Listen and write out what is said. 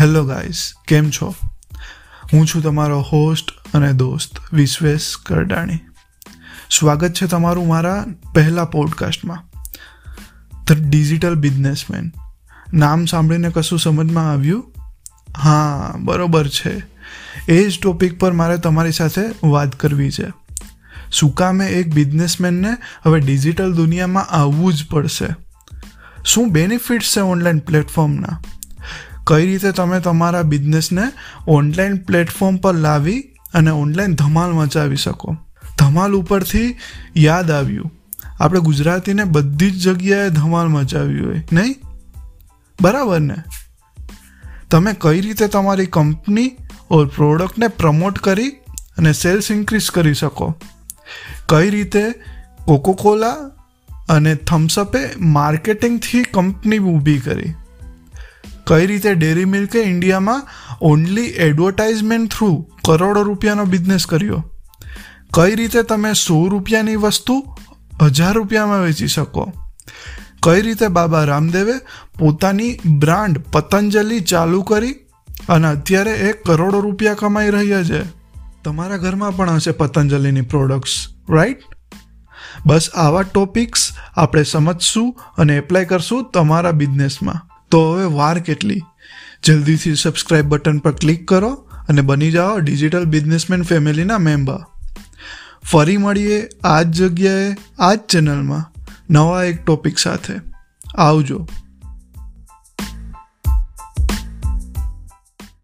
Hello guys, કેમ છો? હું છું તમારો હોસ્ટ અને દોસ્ત વિશ્વેશ કરડાણી. સ્વાગત છે તમારું મારા પહેલા પોડકાસ્ટમાં ધ ડિજિટલ બિઝનેસમેન નામ સાંભળીને કશું સમજમાં આવ્યું? હા, બરોબર છે. એ જ ટોપિક પર મારે તમારી સાથે વાત કરવી છે. શું કામે એક બિઝનેસમેનને હવે ડિજિટલ દુનિયામાં આવવું જ પડશે? શું બેનિફિટ્સ છે ઓનલાઈન પ્લેટફોર્મના કઈ રીતે તમે તમારા બિઝનેસને ઓનલાઈન પ્લેટફોર્મ પર લાવી અને ઓનલાઈન ધમાલ મચાવી શકો? ધમાલ ઉપરથી યાદ આવ્યું. આપણે ગુજરાતીને બધી જ જગ્યાએ ધમાલ મચાવી હોય, નહીં? બરાબર ને? તમે કઈ રીતે તમારી કંપની ઓર પ્રોડક્ટને પ્રમોટ કરી અને સેલ્સ ઇન્ક્રીઝ કરી શકો? કઈ રીતે કોકોકોલા અને થમ્સઅપે માર્કેટિંગથી કંપની ઊભી કરી? કઈ રીતે ડેરી મિલ્કે ઇન્ડિયામાં ઓન્લી એડવર્ટાઇઝમેન્ટ થ્રુ કરોડો રૂપિયાનો બિઝનેસ કર્યો? કઈ રીતે તમે સો રૂપિયાની વસ્તુ હજાર રૂપિયામાં વેચી શકો? કઈ રીતે બાબા રામદેવે પોતાની બ્રાન્ડ પતંજલિ ચાલુ કરી અને અત્યારે એ કરોડો રૂપિયા કમાઈ રહ્યા છે? તમારા ઘરમાં પણ હશે પતંજલિની પ્રોડક્ટ્સ રાઈટ બસ આવા ટોપિક્સ આપણે સમજશું અને એપ્લાય કરશું તમારા બિઝનેસમાં તો હવે વાર કેટલી? જલ્દીથી સબસ્ક્રાઇબ બટન પર ક્લિક કરો અને બની જાઓ ડિજિટલ બિઝનેસમેન ફેમિલીના મેમ્બર ફરી મળીએ આ જ જગ્યાએ આ જ ચેનલમાં નવા એક ટોપિક સાથે. આવજો.